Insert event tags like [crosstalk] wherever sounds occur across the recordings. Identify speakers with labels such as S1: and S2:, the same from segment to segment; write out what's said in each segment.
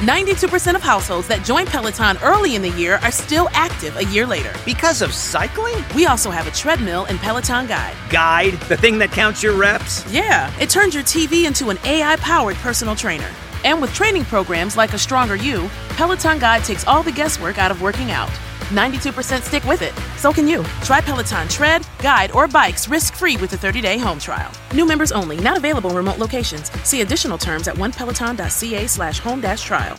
S1: 92% of households that join Peloton early in the year are still active a year later.
S2: Because of cycling?
S1: We also have a treadmill and Peloton Guide.
S2: Guide? The thing that counts your reps?
S1: Yeah, it turns your TV into an AI powered personal trainer. And with training programs like A Stronger You, Peloton Guide takes all the guesswork out of working out. 92% stick with it. So can you. Try Peloton Tread, Guide, or Bikes risk free with a 30 day home trial. New members only, not available in remote locations. See additional terms at onepeloton.ca slash home trial.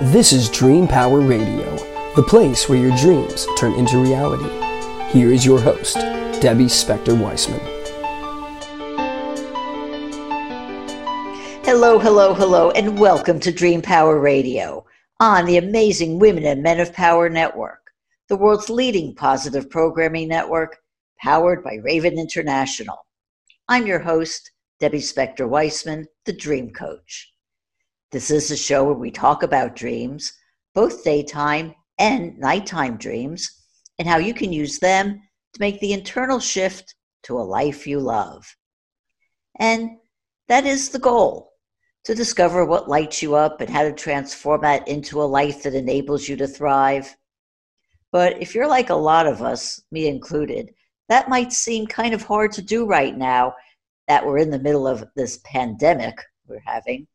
S3: This is Dream Power Radio, the place where your dreams turn into reality. Here is your host, Debbie Spector Weissman.
S4: Hello, hello, hello, and welcome to Dream Power Radio on the amazing Women and Men of Power Network, the world's leading positive programming network powered by Raven International. I'm your host, Debbie Spector Weissman, the Dream Coach. This is a show where we talk about dreams, both daytime and nighttime dreams, and how you can use them to make the internal shift to a life you love. And that is the goal to discover what lights you up and how to transform that into a life that enables you to thrive. But if you're like a lot of us, me included, that might seem kind of hard to do right now that we're in the middle of this pandemic we're having.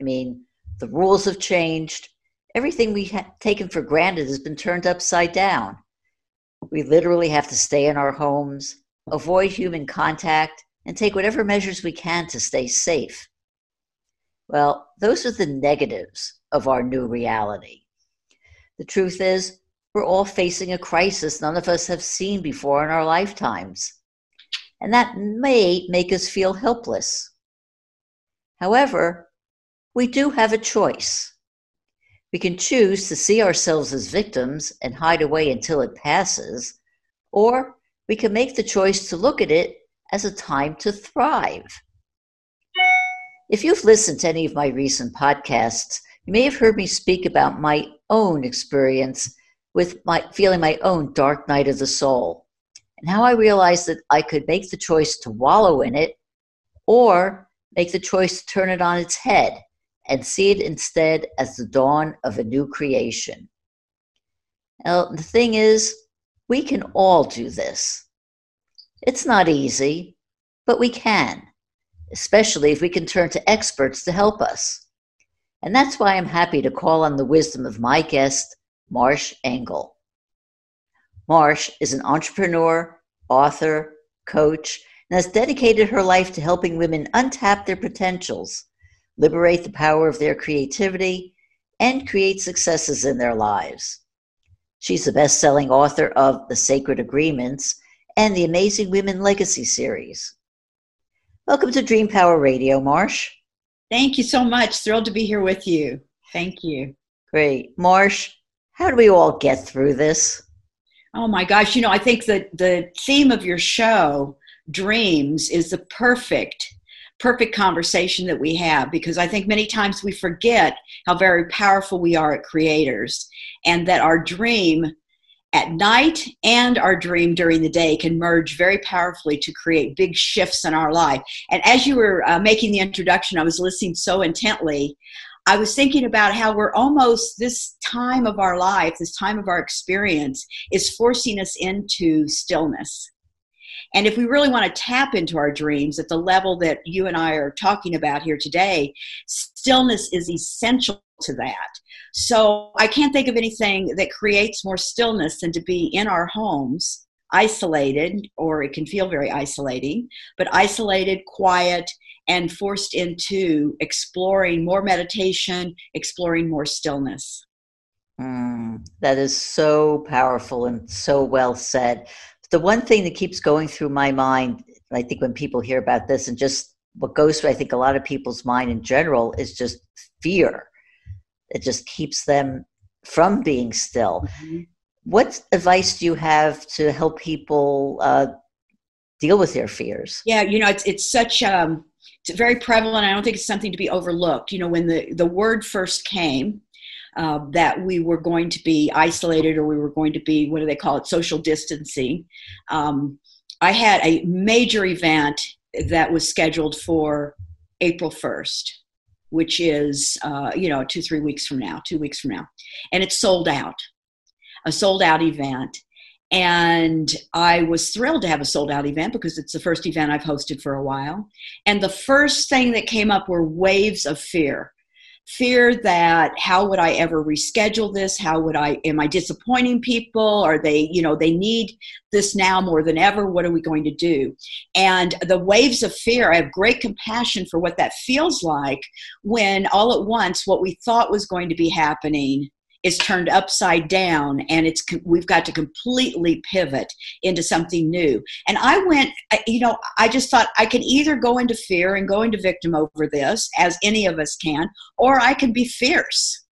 S4: I mean, the rules have changed. Everything we have taken for granted has been turned upside down. We literally have to stay in our homes, avoid human contact, and take whatever measures we can to stay safe. Well, those are the negatives of our new reality. The truth is, we're all facing a crisis none of us have seen before in our lifetimes. And that may make us feel helpless. However, we do have a choice. We can choose to see ourselves as victims and hide away until it passes, or we can make the choice to look at it as a time to thrive. If you've listened to any of my recent podcasts, you may have heard me speak about my own experience with my feeling my own dark night of the soul and how I realized that I could make the choice to wallow in it or make the choice to turn it on its head and see it instead as the dawn of a new creation. Now, the thing is, we can all do this. It's not easy, but we can especially if we can turn to experts to help us. And that's why I'm happy to call on the wisdom of my guest, Marsh Engle. Marsh is an entrepreneur, author, coach, and has dedicated her life to helping women untap their potentials, liberate the power of their creativity, and create successes in their lives. She's the best selling author of The Sacred Agreements and the Amazing Women Legacy series. Welcome to Dream Power Radio, Marsh.
S5: Thank you so much. Thrilled to be here with you. Thank you.
S4: Great. Marsh, how do we all get through this?
S5: Oh my gosh, you know, I think that the theme of your show, dreams, is the perfect perfect conversation that we have because I think many times we forget how very powerful we are at creators and that our dream at night and our dream during the day can merge very powerfully to create big shifts in our life. And as you were uh, making the introduction, I was listening so intently. I was thinking about how we're almost this time of our life, this time of our experience, is forcing us into stillness. And if we really want to tap into our dreams at the level that you and I are talking about here today, stillness is essential to that. So I can't think of anything that creates more stillness than to be in our homes, isolated, or it can feel very isolating, but isolated, quiet, and forced into exploring more meditation, exploring more stillness.
S4: Mm, that is so powerful and so well said the one thing that keeps going through my mind, I think when people hear about this, and just what goes through, I think a lot of people's mind in general is just fear. It just keeps them from being still. Mm-hmm. What advice do you have to help people uh, deal with their fears?
S5: Yeah, you know, it's it's such um, it's very prevalent. I don't think it's something to be overlooked. You know, when the the word first came, uh, that we were going to be isolated or we were going to be, what do they call it, social distancing. Um, I had a major event that was scheduled for April 1st, which is, uh, you know, two, three weeks from now, two weeks from now. And it's sold out, a sold out event. And I was thrilled to have a sold out event because it's the first event I've hosted for a while. And the first thing that came up were waves of fear fear that how would i ever reschedule this? How would i am i disappointing people? Are they you know they need this now more than ever? What are we going to do? And the waves of fear i have great compassion for what that feels like when all at once what we thought was going to be happening is turned upside down and it's we've got to completely pivot into something new and i went you know i just thought i can either go into fear and go into victim over this as any of us can or i can be fierce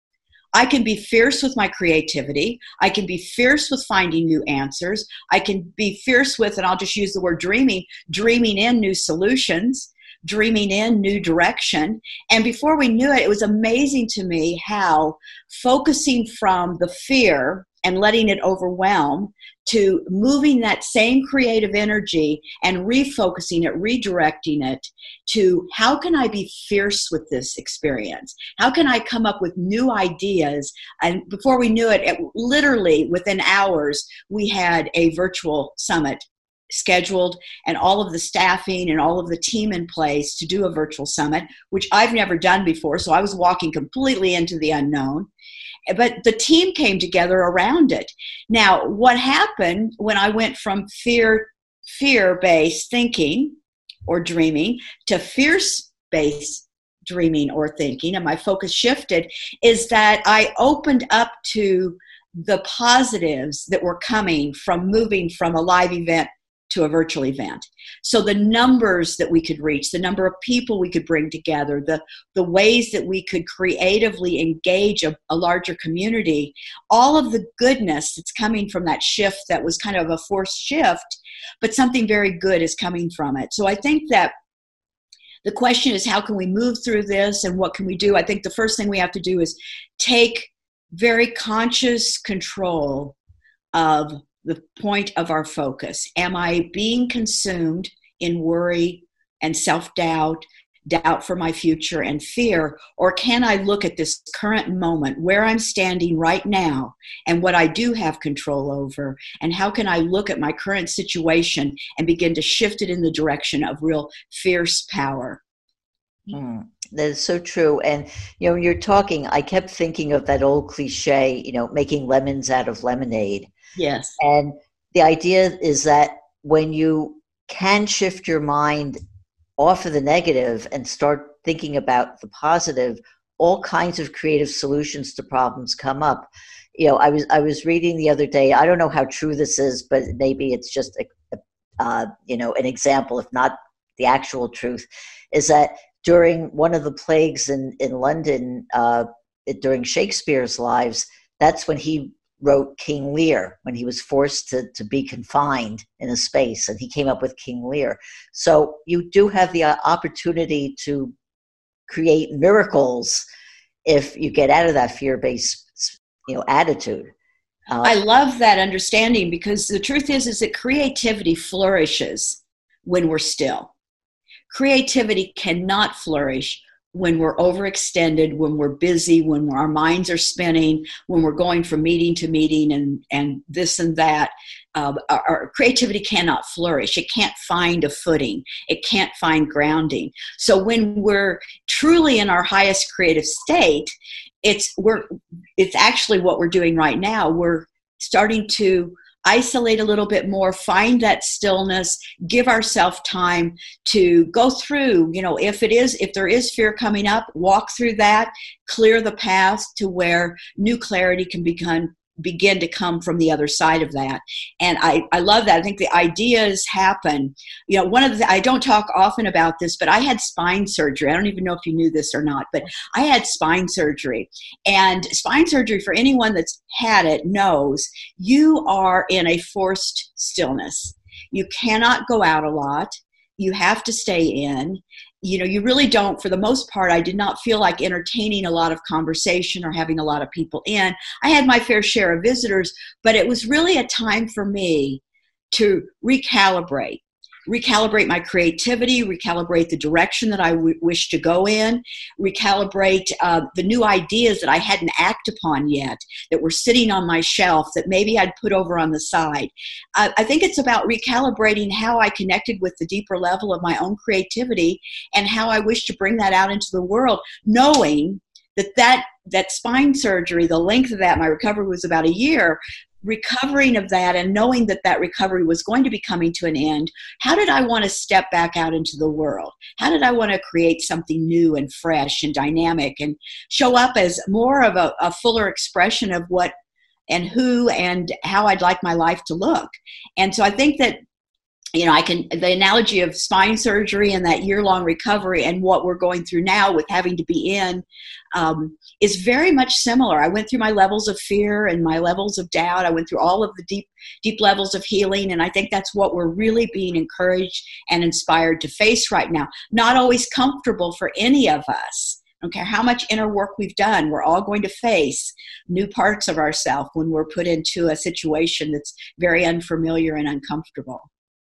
S5: I can be fierce with my creativity. I can be fierce with finding new answers. I can be fierce with, and I'll just use the word dreaming, dreaming in new solutions dreaming in new direction. And before we knew it, it was amazing to me how focusing from the fear and letting it overwhelm to moving that same creative energy and refocusing it, redirecting it to how can I be fierce with this experience? How can I come up with new ideas? And before we knew it, it literally within hours, we had a virtual summit scheduled and all of the staffing and all of the team in place to do a virtual summit, which I've never done before. So I was walking completely into the unknown. But the team came together around it. Now, what happened when I went from fear fear based thinking or dreaming to fierce based dreaming or thinking, and my focus shifted, is that I opened up to the positives that were coming from moving from a live event to a virtual event. So the numbers that we could reach, the number of people we could bring together, the, the ways that we could creatively engage a, a larger community, all of the goodness that's coming from that shift that was kind of a forced shift, but something very good is coming from it. So I think that the question is how can we move through this and what can we do? I think the first thing we have to do is take very conscious control of the point of our focus. Am I being consumed in worry and self doubt, doubt for my future, and fear? Or can I look at this current moment where I'm standing right now and what I do have control over? And how can I look at my current situation and begin to shift it in the direction of real fierce power?
S4: Mm, that is so true. And, you know, you're talking, I kept thinking of that old cliche, you know, making lemons out of lemonade.
S5: Yes.
S4: And the idea is that when you can shift your mind off of the negative and start thinking about the positive, all kinds of creative solutions to problems come up. You know, I was I was reading the other day. I don't know how true this is, but maybe it's just a, a uh, you know an example, if not the actual truth, is that during one of the plagues in in London uh, during Shakespeare's lives, that's when he wrote King Lear when he was forced to, to be confined in a space, and he came up with King Lear. So you do have the uh, opportunity to create miracles if you get out of that fear-based you know attitude.
S5: Uh, I love that understanding because the truth is is that creativity flourishes when we're still. Creativity cannot flourish when we're overextended, when we're busy, when our minds are spinning, when we're going from meeting to meeting and, and this and that, uh, our, our, creativity cannot flourish. It can't find a footing. It can't find grounding. So when we're truly in our highest creative state, it's we're it's actually what we're doing right now. We're starting to isolate a little bit more, find that stillness, give ourselves time to go through, you know, if it is, if there is fear coming up, walk through that, clear the path to where new clarity can become begin to come from the other side of that. And i i love that. I think the ideas happen. You know one of the i don't talk often about this but i had spine surgery. I don't even know if you knew this or not but i had spine surgery. And spine surgery for anyone that's had it knows you are in a forced stillness. You cannot go out a lot. You have to stay in you know you really don't for the most part i did not feel like entertaining a lot of conversation or having a lot of people in. I had my fair share of visitors but it was really a time for me to recalibrate recalibrate my creativity, recalibrate the direction that I w- wish to go in, recalibrate uh, the new ideas that I hadn't acted upon yet, that were sitting on my shelf that maybe I'd put over on the side. I, I think it's about recalibrating how I connected with the deeper level of my own creativity and how I wish to bring that out into the world, knowing that that that spine surgery the length of that my recovery was about a year recovering of that and knowing that that recovery was going to be coming to an end how did i want to step back out into the world? How did i want to create something new and fresh and dynamic and show up as more of a, a fuller expression of what and who and how i'd like my life to look? And so i think that you know, I can, the analogy of spine surgery and that year long recovery and what we're going through now with having to be in um, is very much similar. I went through my levels of fear and my levels of doubt. I went through all of the deep, deep levels of healing. And I think that's what we're really being encouraged and inspired to face right now. Not always comfortable for any of us. I don't care how much inner work we've done, we're all going to face new parts of ourselves when we're put into a situation that's very unfamiliar and uncomfortable.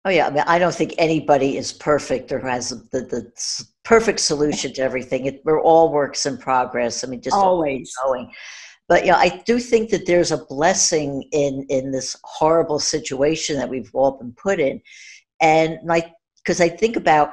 S4: Oh yeah, I mean, I don't think anybody is perfect or has the, the perfect solution to everything. It, we're all works in progress. I mean, just
S5: always
S4: going. But yeah, I do think that there's a blessing in in this horrible situation that we've all been put in, and like because I think about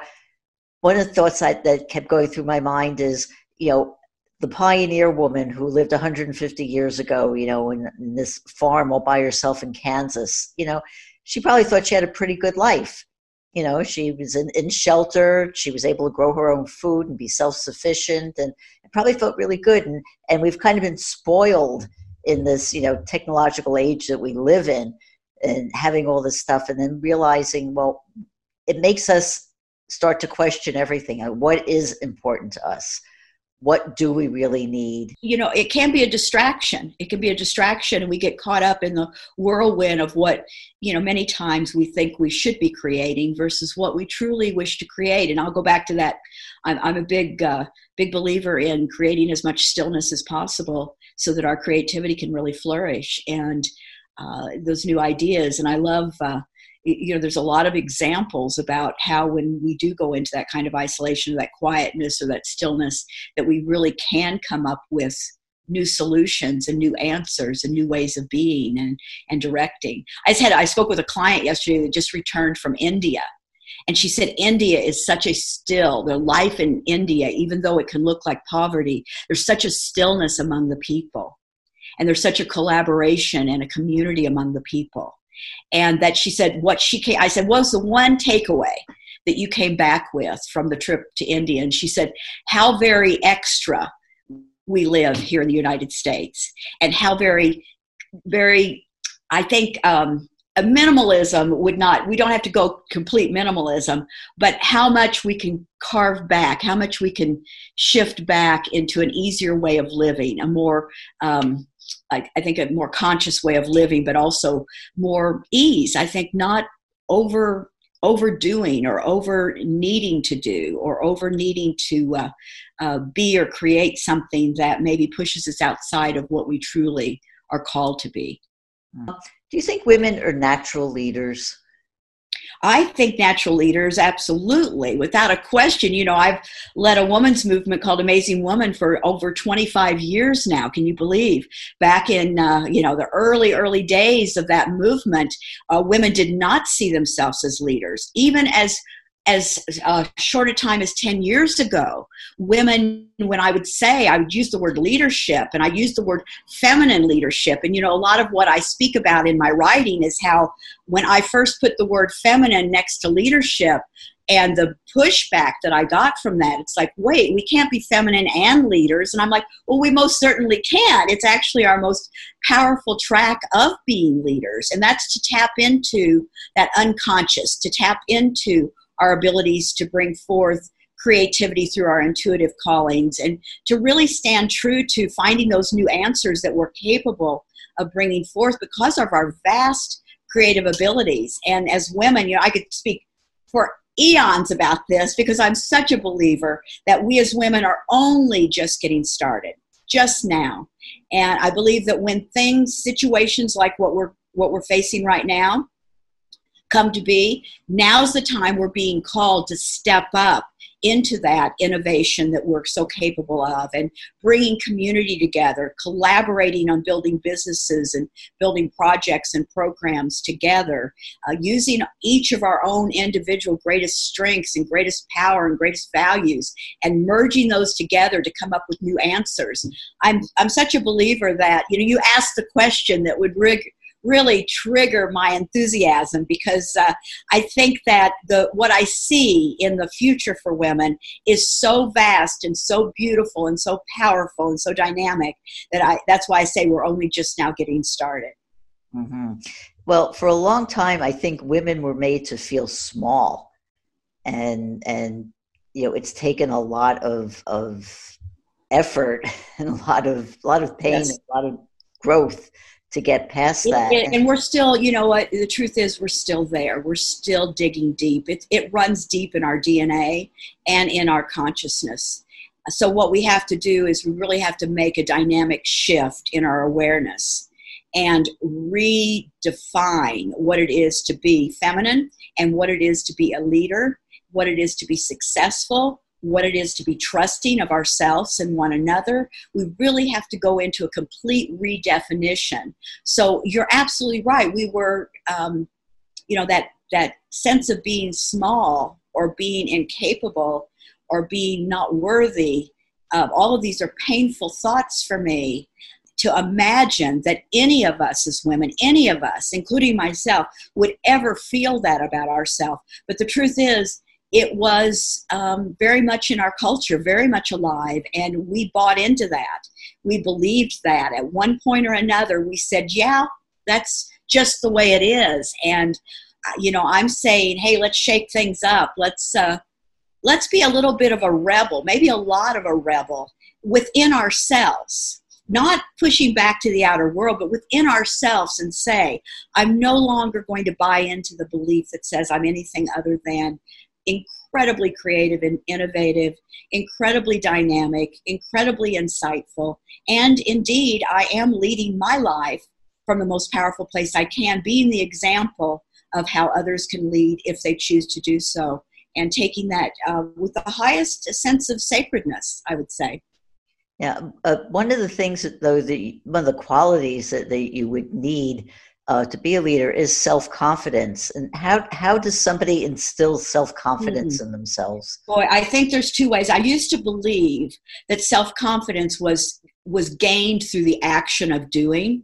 S4: one of the thoughts I, that kept going through my mind is you know the pioneer woman who lived 150 years ago, you know, in, in this farm all by herself in Kansas, you know she probably thought she had a pretty good life. You know, she was in, in shelter. She was able to grow her own food and be self sufficient, and probably felt really good. And and we've kind of been spoiled in this you know technological age that we live in, and having all this stuff, and then realizing, well, it makes us start to question everything. What is important to us? What do we really need?
S5: You know it can be a distraction. It can be a distraction and we get caught up in the whirlwind of what you know many times we think we should be creating versus what we truly wish to create. And i'll go back to that. I'm, I'm a big uh, big believer in creating as much stillness as possible so that our creativity can really flourish. And uh, those new ideas and i love uh, you know there's a lot of examples about how when we do go into that kind of isolation that quietness or that stillness that we really can come up with new solutions and new answers and new ways of being and, and directing. I said i spoke with a client yesterday that just returned from india and she said india is such a still their life in india even though it can look like poverty there's such a stillness among the people and there's such a collaboration and a community among the people and that she said what she came i said what was the one takeaway that you came back with from the trip to india? And she said how very extra we live here in the united states and how very very i think um, a minimalism would not we don't have to go complete minimalism but how much we can carve back how much we can shift back into an easier way of living a more um, I, I think a more conscious way of living, but also more ease. I think not over overdoing or over needing to do or over needing to uh, uh, be or create something that maybe pushes us outside of what we truly are called to be.
S4: Do you think women are natural leaders?
S5: I think natural leaders, absolutely, without a question. You know, I've led a women's movement called Amazing Woman for over 25 years now. Can you believe? Back in, uh, you know, the early, early days of that movement, uh, women did not see themselves as leaders. Even as as uh, short a time as 10 years ago, women, when I would say, I would use the word leadership and I use the word feminine leadership. And, you know, a lot of what I speak about in my writing is how when I first put the word feminine next to leadership, and the pushback that I got from that, it's like, wait, we can't be feminine and leaders. And I'm like, well, we most certainly can. It's actually our most powerful track of being leaders. And that's to tap into that unconscious, to tap into our abilities to bring forth creativity through our intuitive callings and to really stand true to finding those new answers that we're capable of bringing forth because of our vast creative abilities. And as women, you know, I could speak for eons about this because I'm such a believer that we as women are only just getting started, just now. And I believe that when things, situations like what we're what we're facing right now, come to be. Now's the time we're being called to step up into that innovation that we're so capable of and bringing community together, collaborating on building businesses and building projects and programs together, uh, using each of our own individual greatest strengths and greatest power and greatest values and merging those together to come up with new answers. I'm, I'm such a believer that, you know, you asked the question that would rig, really trigger my enthusiasm because uh, I think that the what I see in the future for women is so vast and so beautiful and so powerful and so dynamic that I that's why I say we're only just now getting started.
S4: Mm-hmm. Well, for a long time, I think women were made to feel small, and and you know it's taken a lot of of effort [laughs] and a lot of a lot of pain, yes. and a lot of growth to get past that.
S5: It, and we're still, you know what, the truth is we're still there. We're still digging deep. It, it runs deep in our DNA and in our consciousness. So, what we have to do is we really have to make a dynamic shift in our awareness and redefine what it is to be feminine and what it is to be a leader, what it is to be successful, what it is to be trusting of ourselves and one another. We really have to go into a complete redefinition. So you're absolutely right. We were, um, you know, that that sense of being small or being incapable or being not worthy. Uh, all of these are painful thoughts for me to imagine that any of us as women, any of us, including myself, would ever feel that about ourselves. But the truth is, it was um, very much in our culture, very much alive, and we bought into that. We believed that. At one point or another, we said, yeah, that's just the way it is. And, uh, you know, I'm saying, hey, let's shake things up. Let's, uh, let's be a little bit of a rebel, maybe a lot of a rebel within ourselves not pushing back to the outer world, but within ourselves and say, I'm no longer going to buy into the belief that says I'm anything other than incredibly creative and innovative, incredibly dynamic, incredibly insightful, and indeed, I am leading my life from the most powerful place I can, being the example of how others can lead if they choose to do so, and taking that uh, with the highest sense of sacredness, I would say.
S4: Yeah, uh, one of the things that, though, the one of the qualities that, that you would need uh, to be a leader is self confidence. And how how does somebody instill self confidence mm. in themselves?
S5: Boy, I think there's two ways. I used to believe that self confidence was was gained through the action of doing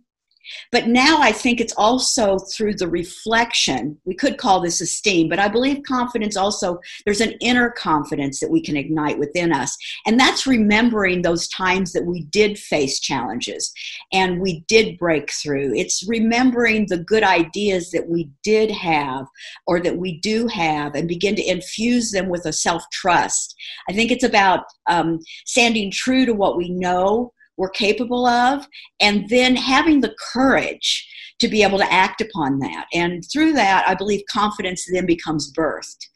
S5: but now I think it's also through the reflection. We could call this esteem, but I believe confidence also, there's an inner confidence that we can ignite within us. And that's remembering those times that we did face challenges and we did break through. It's remembering the good ideas that we did have or that we do have and begin to infuse them with a self trust. I think it's about um, standing true to what we know we're capable of, and then having the courage to be able to act upon that. And through that, I believe confidence then becomes birthed.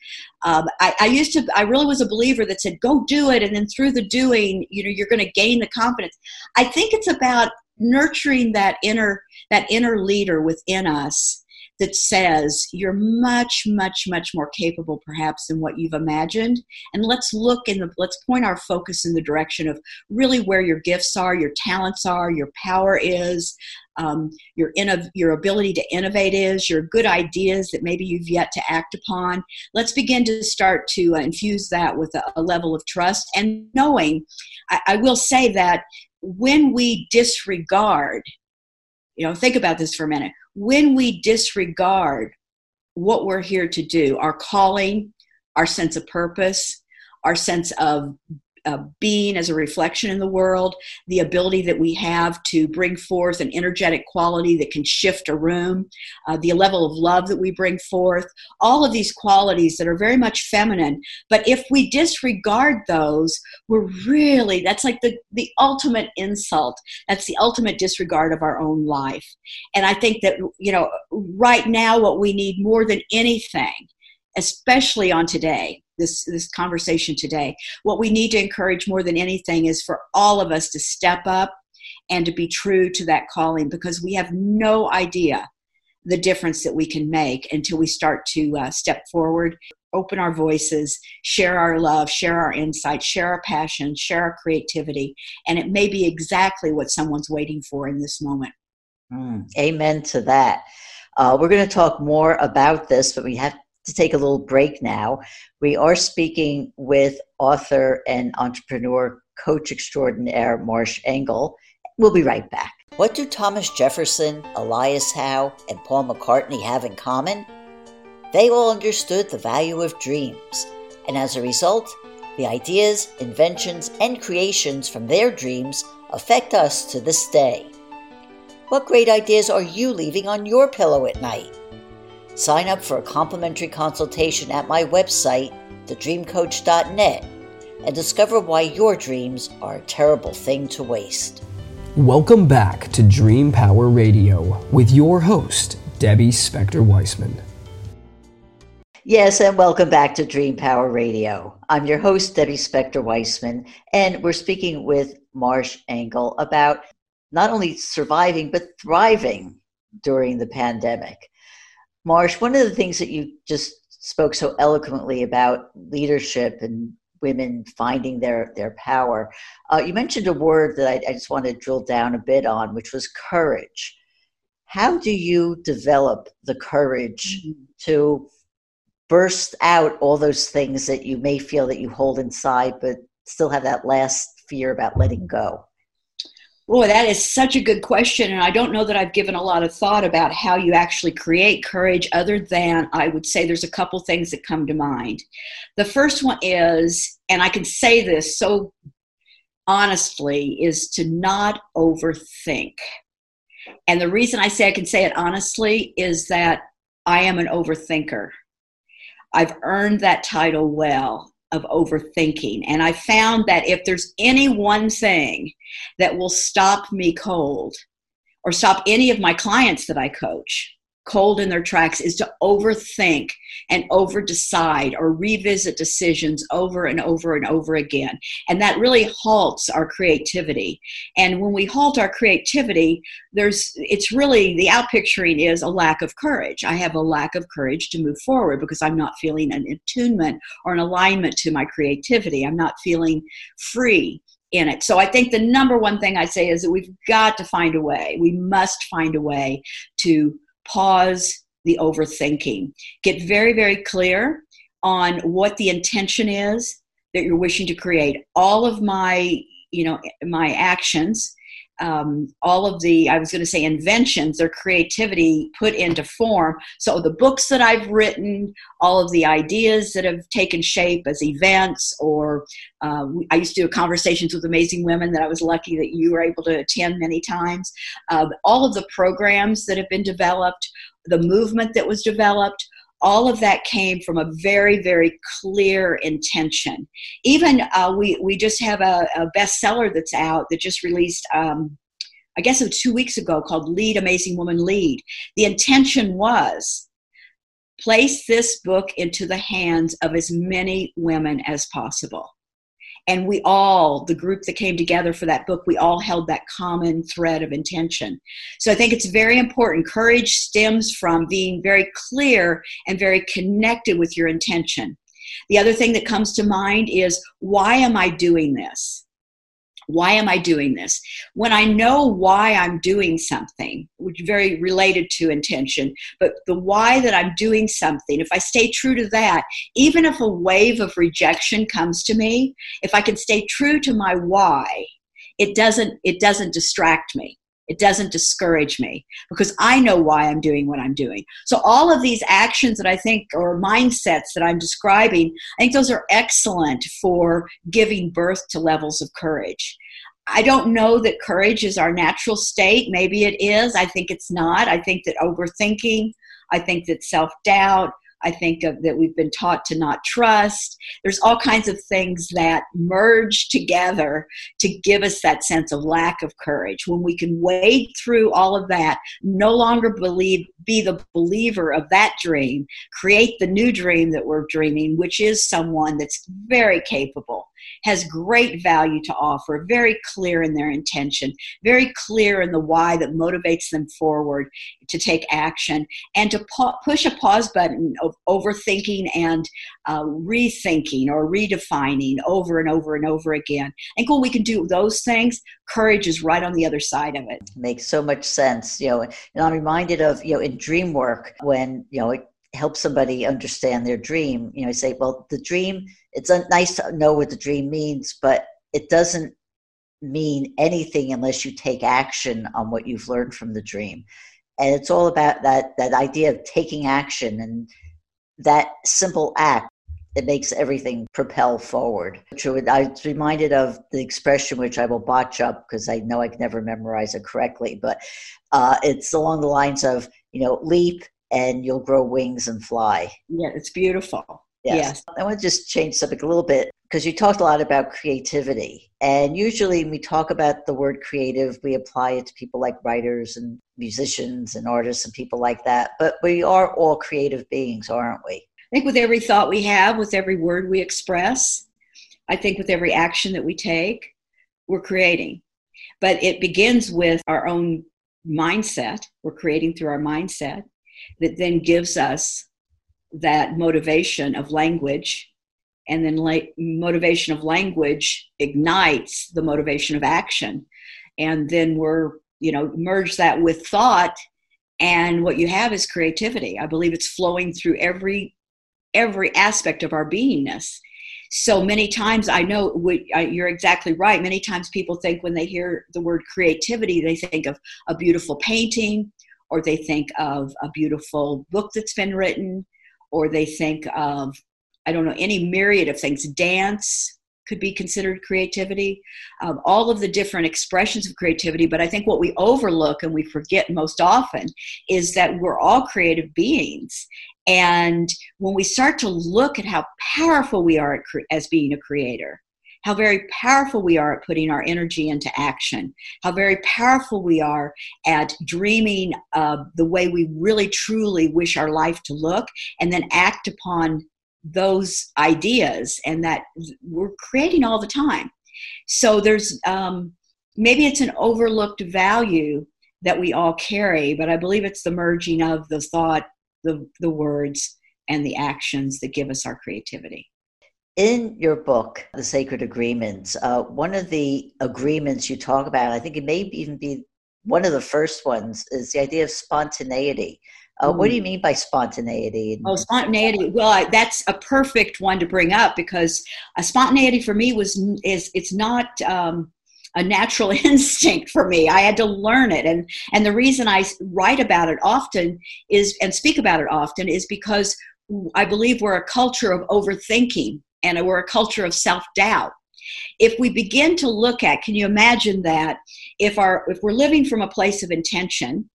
S5: Um, I, I, used to, I really was a believer that said, go do it. And then through the doing, you know, you're going to gain the confidence. I think it's about nurturing that inner, that inner leader within us that says you're much much much more capable perhaps than what you've imagined. And let's look in the let's point our focus in the direction of really where your gifts are your talents are your power is um, your innov- your ability to innovate is your good ideas that maybe you've yet to act upon. Let's begin to start to uh, infuse that with a, a, level of trust and knowing I, I will say that when we disregard you know think about this for a minute. When we disregard what we're here to do, our calling, our sense of purpose, our sense of uh, being as a reflection in the world, the ability that we have to bring forth an energetic quality that can shift a room, uh, the level of love that we bring forth, all of these qualities that are very much feminine. But if we disregard those, we're really, that's like the, the ultimate insult. That's the ultimate disregard of our own life. And I think that, you know, right now, what we need more than anything, especially on today, this this conversation today. What we need to encourage more than anything is for all of us to step up and to be true to that calling because we have no idea the difference that we can make until we start to uh, step forward, open our voices, share our love, share our insights, share our passion, share our creativity. And it may be exactly what someone's waiting for in this moment.
S4: Mm, amen to that. Uh, we're going to talk more about this, but we have to take a little break now. We are speaking with author and entrepreneur, coach extraordinaire Marsh Engle. We'll be right back. What do Thomas Jefferson, Elias Howe, and Paul McCartney have in common? They all understood the value of dreams, and as a result, the ideas, inventions, and creations from their dreams affect us to this day. What great ideas are you leaving on your pillow at night? Sign up for a complimentary consultation at my website, thedreamcoach.net, and discover why your dreams are a terrible thing to waste.
S3: Welcome back to Dream Power Radio with your host, Debbie Spector Weisman.
S4: Yes, and welcome back to Dream Power Radio. I'm your host, Debbie Spector Weisman, and we're speaking with Marsh Engle about not only surviving, but thriving during the pandemic. Marsh, one of the things that you just spoke so eloquently about leadership and women finding their their power. Uh, you mentioned a word that I, I, just want to drill down a bit on, which was courage. How do you develop the courage mm-hmm. to burst out all those things that you may feel that you hold inside, but still have that last fear about letting go?
S5: Boy, that is such a good question. And I don't know that I've given a lot of thought about how you actually create courage, other than I would say there's a couple things that come to mind. The first one is, and I can say this so honestly, is to not overthink. And the reason I say I can say it honestly is that I am an overthinker. I've earned that title well of overthinking. And I found that if there's any one thing that will stop me cold or stop any of my clients that I coach, cold in their tracks is to overthink and over decide or revisit decisions over and over and over again. And that really halts our creativity. And when we halt our creativity, there's it's really the outpicturing is a lack of courage. I have a lack of courage to move forward because I'm not feeling an attunement or an alignment to my creativity. I'm not feeling free in it. So I think the number one thing I say is that we've got to find a way. We must find a way to pause the overthinking. Get very, very clear on what the intention is that you're wishing to create. All of my, you know, my actions um, all of the, I was going to say inventions or creativity put into form. So the books that I've written, all of the ideas that have taken shape as events, or uh, I used to do conversations with amazing women that I was lucky that you were able to attend many times. Uh, all of the programs that have been developed, the movement that was developed, all of that came from a very very clear intention. Even uh, we we just have a, a, bestseller that's out that just released um, i guess it was two weeks ago called lead amazing woman lead. The intention was place this book into the hands of as many women as possible and we all the group that came together for that book we all held that common thread of intention. So i think it's very important. Courage stems from being very clear and very connected with your intention. The other thing that comes to mind is why am i doing this why am I doing this? When I know why I'm doing something, which is very related to intention, but the why that I'm doing something, if I stay true to that, even if a wave of rejection comes to me, if I can stay true to my why, it doesn't it doesn't distract me. It doesn't discourage me because I know why I'm doing what I'm doing. So, all of these actions that I think, or mindsets that I'm describing, I think those are excellent for giving birth to levels of courage. I don't know that courage is our natural state. Maybe it is. I think it's not. I think that overthinking, I think that self doubt, I think of that we've been taught to not trust. There's all kinds of things that merge together to give us that sense of lack of courage. When we can wade through all of that, no longer believe, be the believer of that dream, create the new dream that we're dreaming, which is someone that's very capable, has great value to offer, very clear in their intention, very clear in the why that motivates them forward to take action, and to pa- push a pause button of overthinking and uh, rethinking or redefining over and over and over again. And when we can do those things, courage is right on the other side of it.
S4: Makes so much sense, you know. And I'm reminded of you know in dream work when you know it helps somebody understand their dream. You know, I say, well, the dream. It's nice to know what the dream means, but it doesn't mean anything unless you take action on what you've learned from the dream and it's all about that that idea of taking action and that simple act it makes everything propel forward. True I was reminded of the expression, which I will botch up because I know I can never memorize it correctly, but uh, it's along the lines of, you know, leap and you'll grow wings and fly.
S5: Yeah, it's beautiful.
S4: Yes. yes. I want to just change subject a little bit because you talked a lot about creativity. And usually when we talk about the word creative, we apply it to people like writers and musicians and artists and people like that. But we are all creative beings, aren't we?
S5: I think with every thought we have, with every word we express, I think with every action that we take, we're creating. But it begins with our own mindset. We're creating through our mindset that then gives us that motivation of language. And then like motivation of language ignites the motivation of action. And then we're, you know, merge that with thought and what you have is creativity. I believe it's flowing through every every aspect of our beingness. So many times, I know we, uh, you're exactly right. Many times, people think when they hear the word creativity, they think of a beautiful painting, or they think of a beautiful book that's been written, or they think of, I don't know, any myriad of things. Dance could be considered creativity, um, all of the different expressions of creativity. But I think what we overlook and we forget most often is that we're all creative beings. And when we start to look at how powerful we are as being a creator, how very powerful we are at putting our energy into action, how very powerful we are at dreaming of the way we really truly wish our life to look, and then act upon those ideas, and that we're creating all the time. So there's um, maybe it's an overlooked value that we all carry, but I believe it's the merging of the thought, the, the words, and the actions that give us our creativity.
S4: In your book, The Sacred Agreements, uh, one of the agreements you talk about, I think it may even be one of the first ones, is the idea of spontaneity. Uh, what do you mm. mean by spontaneity?
S5: Oh, spontaneity. Well, I, that's a perfect one to bring up because a spontaneity for me was is it's not um, a natural [laughs] instinct for me. I had to learn it, and and the reason I write about it often is and speak about it often is because I believe we're a culture of overthinking and we're a culture of self doubt. If we begin to look at, can you imagine that if our if we're living from a place of intention,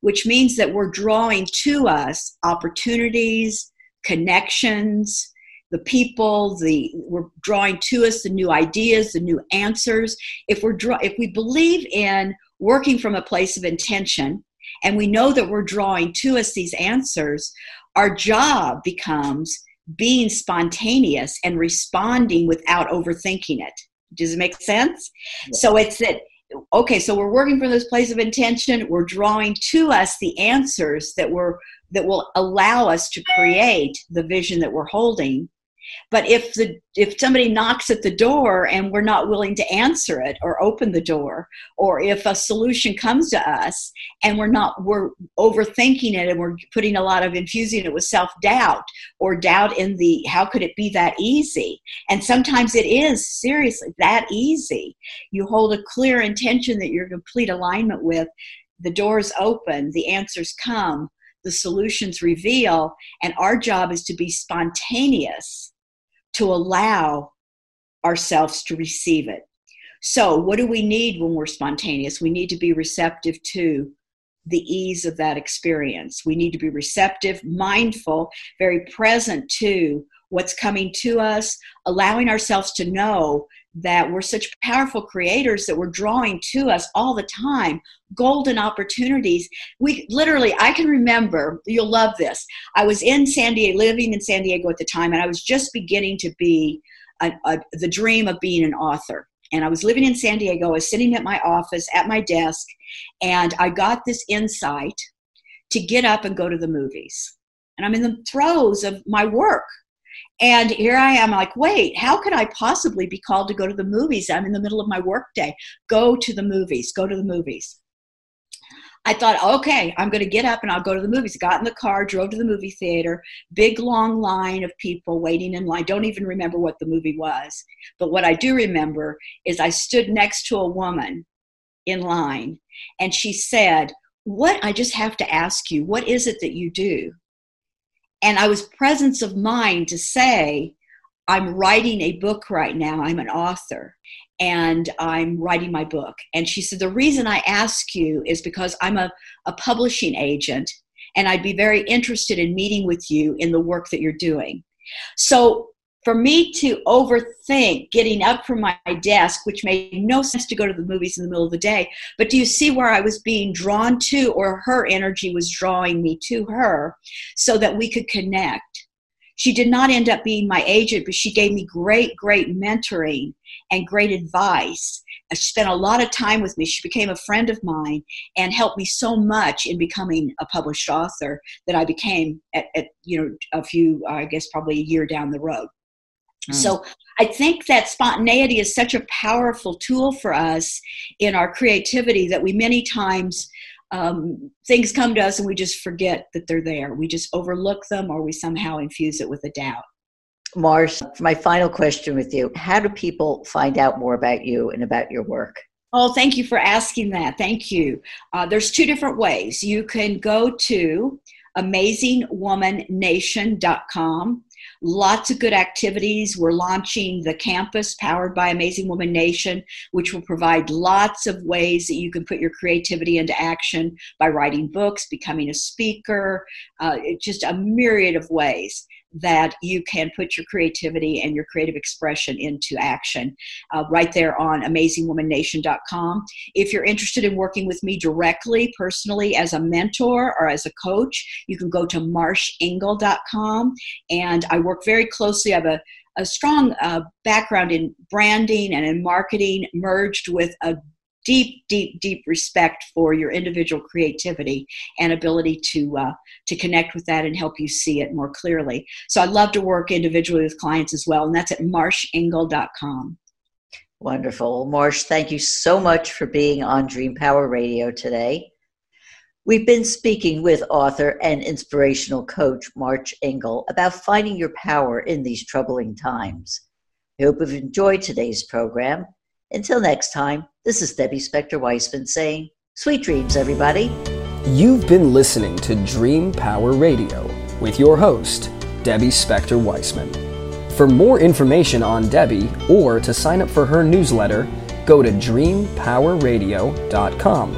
S5: which means that we're drawing to us opportunities, connections, the people, the we're drawing to us the new ideas, the new answers. If we're draw, if we believe in working from a place of intention, and we know that we're drawing to us these answers, our job becomes being spontaneous and responding without overthinking it. Does it make sense? Yeah. So it's that okay, so we're working from this place of intention, we're drawing to us the answers that we're that will allow us to create the vision that we're holding but if the if somebody knocks at the door and we're not willing to answer it or open the door, or if a solution comes to us and we're not we're overthinking it and we're putting a lot of infusing it with self doubt or doubt in the how could it be that easy? And sometimes it is seriously that easy. You hold a clear intention that you're in complete alignment with. The doors open, the answers come, the solutions reveal, and our job is to be spontaneous to allow ourselves to receive it. So, what do we need when we're spontaneous? We need to be receptive to the ease of that experience. We need to be receptive, mindful, very present to what's coming to us, allowing ourselves to know that we're such powerful creators that we're drawing to us all the time golden opportunities we literally i can remember you'll love this i was in san diego living in san diego at the time and i was just beginning to be a, a, the dream of being an author. And I was living in San Diego. I was sitting at my office at my desk, and I got this insight to get up and go to the movies. And I'm in the throes of my work. And here I am, like, wait, how could I possibly be called to go to the movies? I'm in the middle of my workday. Go to the movies, go to the movies. I thought, okay, I'm going to get up and I'll go to the movies. Got in the car, drove to the movie theater, big long line of people waiting in line. Don't even remember what the movie was. But what I do remember is I stood next to a woman in line and she said, What, I just have to ask you, what is it that you do? And I was presence of mind to say, I'm writing a book right now. I'm an author and I'm writing my book. And she said, The reason I ask you is because I'm a, a publishing agent and I'd be very interested in meeting with you in the work that you're doing. So for me to overthink getting up from my desk, which made no sense to go to the movies in the middle of the day, but do you see where I was being drawn to, or her energy was drawing me to her so that we could connect? She did not end up being my agent, but she gave me great, great mentoring and great advice. She spent a lot of time with me. She became a friend of mine and helped me so much in becoming a published author that I became at, at you know a few, I guess probably a year down the road. Mm. So I think that spontaneity is such a powerful tool for us in our creativity that we many times um, things come to us and we just forget that they're there. We just overlook them or we somehow infuse it with a doubt.
S4: Marsh, my final question with you, how do people find out more about you and about your work?
S5: Oh, thank you for asking that. Thank you. Uh, there's two different ways. You can go to amazingwomannation.com Lots of good activities. We're launching the campus powered by Amazing Woman Nation, which will provide lots of ways that you can put your creativity into action by writing books, becoming a speaker, uh, just a myriad of ways that you can put your creativity and your creative expression into action uh, right there on amazingwomannation.com. If you're interested in working with me directly, personally, as a mentor or as a coach, you can go to marshengle.com. And I work very closely. I have a a strong uh, background in branding and in marketing merged with a deep, deep, deep respect for your individual creativity and ability to uh, to connect with that and help you see it more clearly. So I love to work individually with clients as well, and that's at marshengle.com.
S4: Wonderful. Marsh, thank you so much for being on Dream Power Radio today. We've been speaking with author and inspirational coach Marsh Engle about finding your power in these troubling times. I hope you've enjoyed today's program. Until next time, this is Debbie Spector Weisman saying, Sweet dreams, everybody.
S3: You've been listening to Dream Power Radio with your host, Debbie Spector Weisman. For more information on Debbie or to sign up for her newsletter, go to dreampowerradio.com.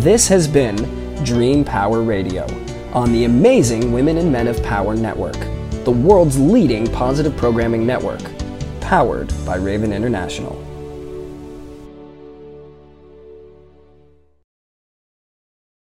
S3: This has been Dream Power Radio on the amazing Women and Men of Power Network, the world's leading positive programming network, powered by Raven International.